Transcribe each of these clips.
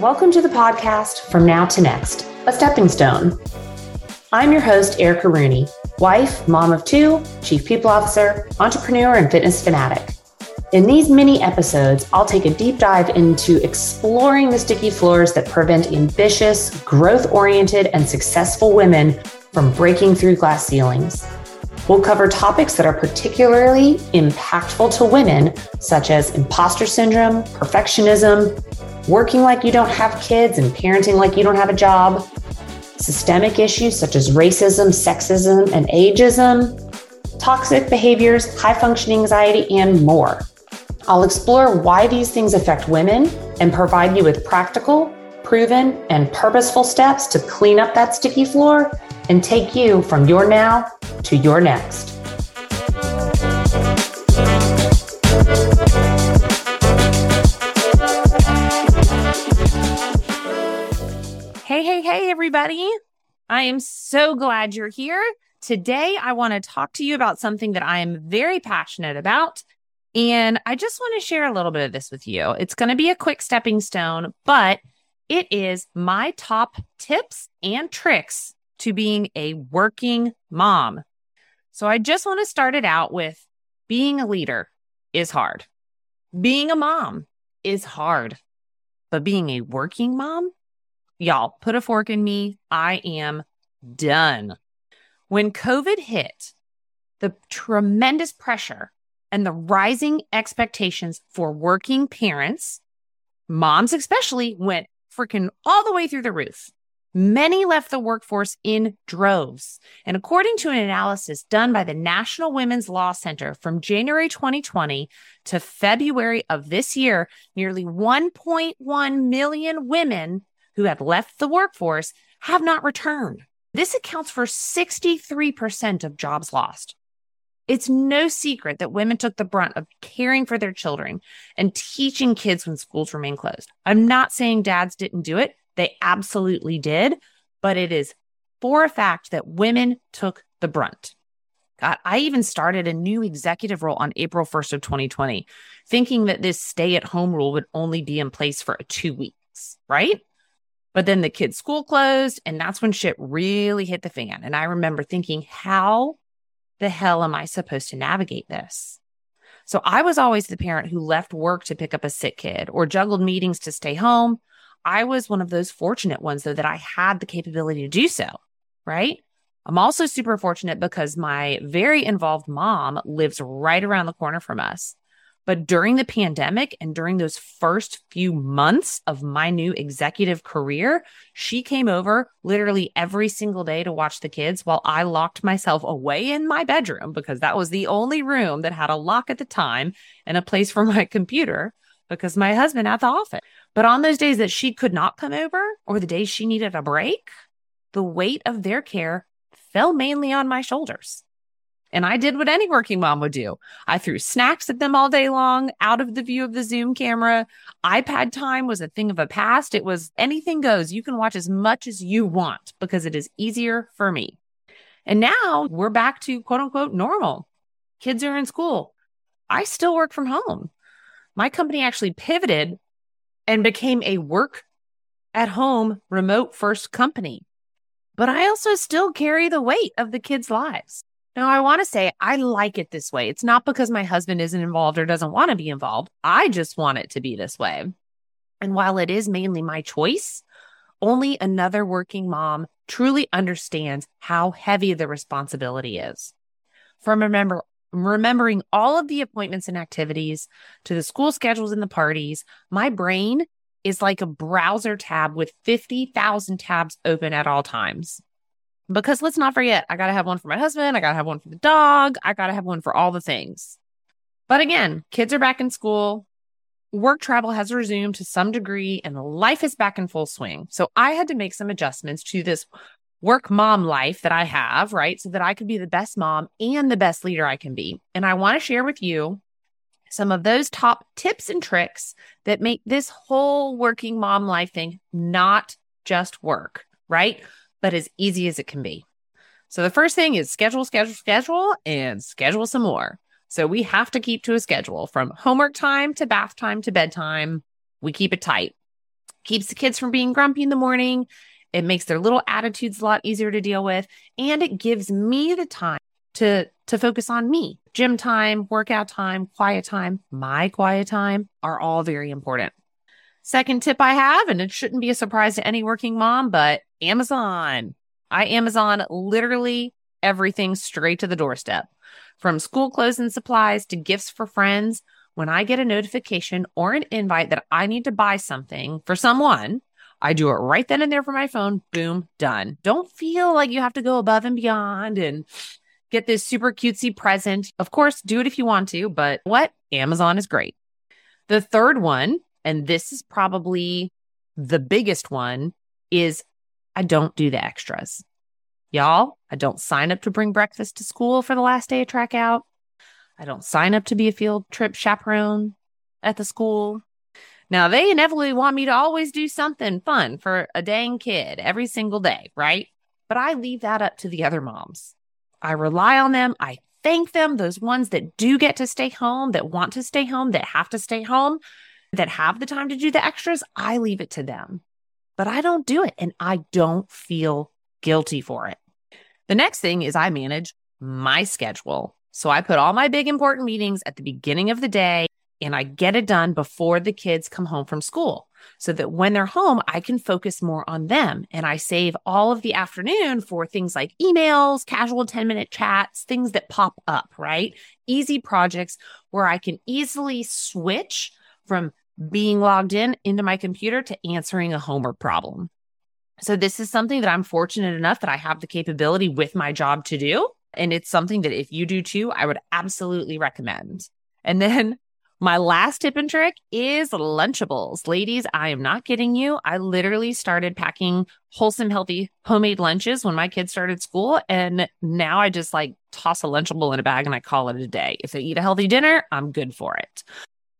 Welcome to the podcast From Now to Next, a stepping stone. I'm your host, Erica Rooney, wife, mom of two, chief people officer, entrepreneur, and fitness fanatic. In these mini episodes, I'll take a deep dive into exploring the sticky floors that prevent ambitious, growth oriented, and successful women from breaking through glass ceilings. We'll cover topics that are particularly impactful to women, such as imposter syndrome, perfectionism, working like you don't have kids and parenting like you don't have a job, systemic issues such as racism, sexism, and ageism, toxic behaviors, high functioning anxiety, and more. I'll explore why these things affect women and provide you with practical, proven, and purposeful steps to clean up that sticky floor and take you from your now to your next. Hey, everybody. I am so glad you're here. Today, I want to talk to you about something that I am very passionate about. And I just want to share a little bit of this with you. It's going to be a quick stepping stone, but it is my top tips and tricks to being a working mom. So I just want to start it out with being a leader is hard. Being a mom is hard, but being a working mom, y'all put a fork in me. I am done. When COVID hit, the tremendous pressure and the rising expectations for working parents, moms especially, went freaking all the way through the roof. Many left the workforce in droves. And according to an analysis done by the National Women's Law Center from January 2020 to February of this year, nearly 1.1 million women who had left the workforce have not returned. This accounts for 63% of jobs lost. It's no secret that women took the brunt of caring for their children and teaching kids when schools remain closed. I'm not saying dads didn't do it. They absolutely did, but it is for a fact that women took the brunt. God, I even started a new executive role on April 1st of 2020, thinking that this stay at home rule would only be in place for two weeks, right? But then the kids' school closed, and that's when shit really hit the fan. And I remember thinking, how the hell am I supposed to navigate this? So I was always the parent who left work to pick up a sick kid or juggled meetings to stay home I was one of those fortunate ones, though, that I had the capability to do so, right? I'm also super fortunate because my very involved mom lives right around the corner from us. But during the pandemic and during those first few months of my new executive career, she came over literally every single day to watch the kids while I locked myself away in my bedroom because that was the only room that had a lock at the time and a place for my computer because my husband at the office. But on those days that she could not come over or the days she needed a break, the weight of their care fell mainly on my shoulders. And I did what any working mom would do. I threw snacks at them all day long, out of the view of the Zoom camera. iPad time was a thing of the past. It was anything goes. You can watch as much as you want because it is easier for me. And now we're back to quote unquote normal. Kids are in school. I still work from home. My company actually pivoted and became a work at home remote first company. But I also still carry the weight of the kids' lives. Now, I want to say I like it this way. It's not because my husband isn't involved or doesn't want to be involved. I just want it to be this way. And while it is mainly my choice, only another working mom truly understands how heavy the responsibility is. From remember remembering all of the appointments and activities to the school schedules and the parties, my brain is like a browser tab with 50,000 tabs open at all times. Because let's not forget, I got to have one for my husband, I got to have one for the dog, I got to have one for all the things. But again, kids are back in school, work travel has resumed to some degree, and life is back in full swing. So I had to make some adjustments to this work mom life that I have, right? So that I could be the best mom and the best leader I can be. And I want to share with you some of those top tips and tricks that make this whole working mom life thing not just work, right? But as easy as it can be. So the first thing is schedule, schedule, schedule, and schedule some more. So we have to keep to a schedule from homework time to bath time to bedtime. We keep it tight keeps the kids from being grumpy in the morning. It makes their little attitudes a lot easier to deal with. And it gives me the time to, to focus on me. Gym time, workout time, quiet time, my quiet time are all very important. Second tip I have, and it shouldn't be a surprise to any working mom, but Amazon. I Amazon literally everything straight to the doorstep. From school clothes and supplies to gifts for friends, when I get a notification or an invite that I need to buy something for someone, I do it right then and there for my phone. Boom, done. Don't feel like you have to go above and beyond and get this super cutesy present. Of course, do it if you want to, but what? Amazon is great. The third one, and this is probably the biggest one, is I don't do the extras. Y'all, I don't sign up to bring breakfast to school for the last day of track out. I don't sign up to be a field trip chaperone at the school. Now, they inevitably want me to always do something fun for a dang kid every single day, right? But I leave that up to the other moms. I rely on them. I thank them, those ones that do get to stay home, that want to stay home, that have to stay home, that have the time to do the extras. I leave it to them. But I don't do it and I don't feel guilty for it. The next thing is I manage my schedule. So I put all my big important meetings at the beginning of the day and I get it done before the kids come home from school so that when they're home, I can focus more on them. And I save all of the afternoon for things like emails, casual 10 minute chats, things that pop up, right? Easy projects where I can easily switch from being logged in into my computer to answering a homework problem. So, this is something that I'm fortunate enough that I have the capability with my job to do. And it's something that if you do too, I would absolutely recommend. And then my last tip and trick is Lunchables. Ladies, I am not kidding you. I literally started packing wholesome, healthy homemade lunches when my kids started school. And now I just like toss a Lunchable in a bag and I call it a day. If they eat a healthy dinner, I'm good for it.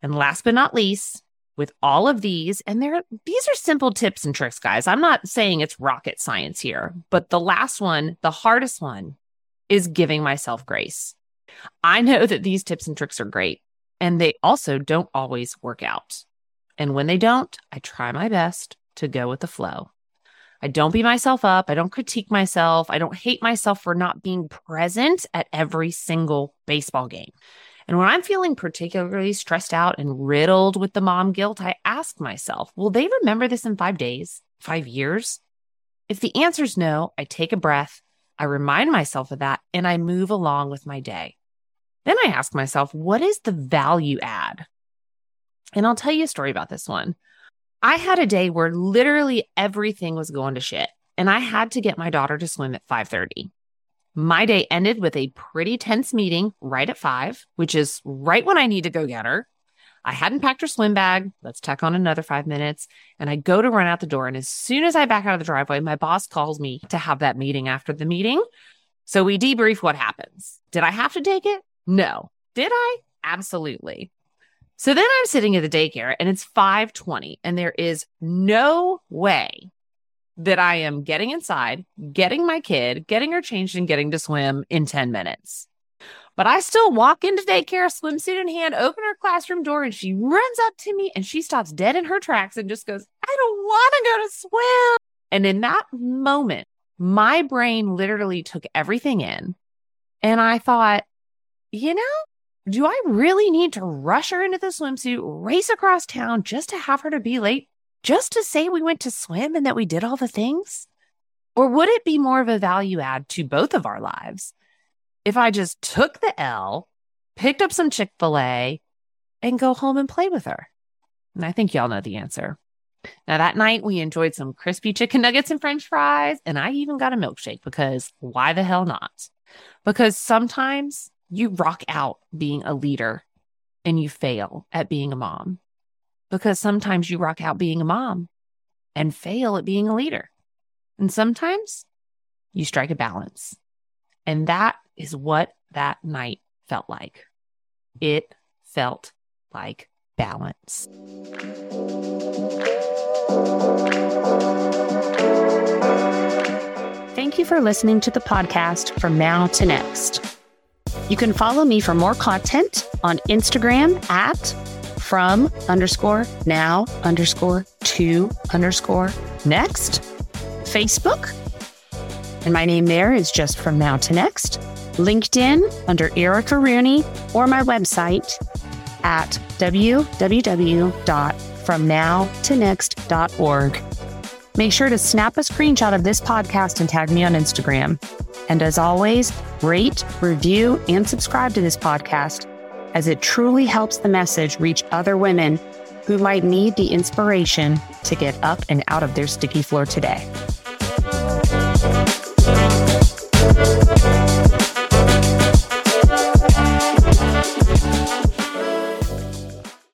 And last but not least, with all of these, and there these are simple tips and tricks, guys. I'm not saying it's rocket science here, but the last one, the hardest one, is giving myself grace. I know that these tips and tricks are great and they also don't always work out. And when they don't, I try my best to go with the flow. I don't beat myself up. I don't critique myself. I don't hate myself for not being present at every single baseball game. And when I'm feeling particularly stressed out and riddled with the mom guilt, I ask myself, will they remember this in five days, five years? If the answer is no, I take a breath, I remind myself of that, and I move along with my day. Then I ask myself, what is the value add? And I'll tell you a story about this one. I had a day where literally everything was going to shit and I had to get my daughter to swim at 5:30. My day ended with a pretty tense meeting right at 5, which is right when I need to go get her. I hadn't packed her swim bag. Let's tack on another 5 minutes and I go to run out the door and as soon as I back out of the driveway, my boss calls me to have that meeting after the meeting. So we debrief what happens. Did I have to take it? No. Did I? Absolutely. So then I'm sitting at the daycare and it's 5:20 and there is no way that I am getting inside, getting my kid, getting her changed and getting to swim in 10 minutes. But I still walk into daycare, swimsuit in hand, open her classroom door, and she runs up to me and she stops dead in her tracks and just goes, I don't want to go to swim. And in that moment, my brain literally took everything in. And I thought, you know, do I really need to rush her into the swimsuit, race across town just to have her to be late, just to say we went to swim and that we did all the things? Or would it be more of a value add to both of our lives if I just took the L, picked up some Chick fil A, and go home and play with her? And I think y'all know the answer. Now, that night we enjoyed some crispy chicken nuggets and french fries, and I even got a milkshake because why the hell not? Because sometimes you rock out being a leader and you fail at being a mom because sometimes you rock out being a mom and fail at being a leader. And sometimes you strike a balance. And that is what that night felt like. It felt like balance. Thank you for listening to the podcast from now to next. You can follow me for more content on Instagram at from underscore now underscore to underscore next. Facebook. And my name there is just from now to next. LinkedIn under Erica Rooney or my website at www.fromnowtonext.org. Make sure to snap a screenshot of this podcast and tag me on Instagram. And as always, rate, review, and subscribe to this podcast as it truly helps the message reach other women who might need the inspiration to get up and out of their sticky floor today.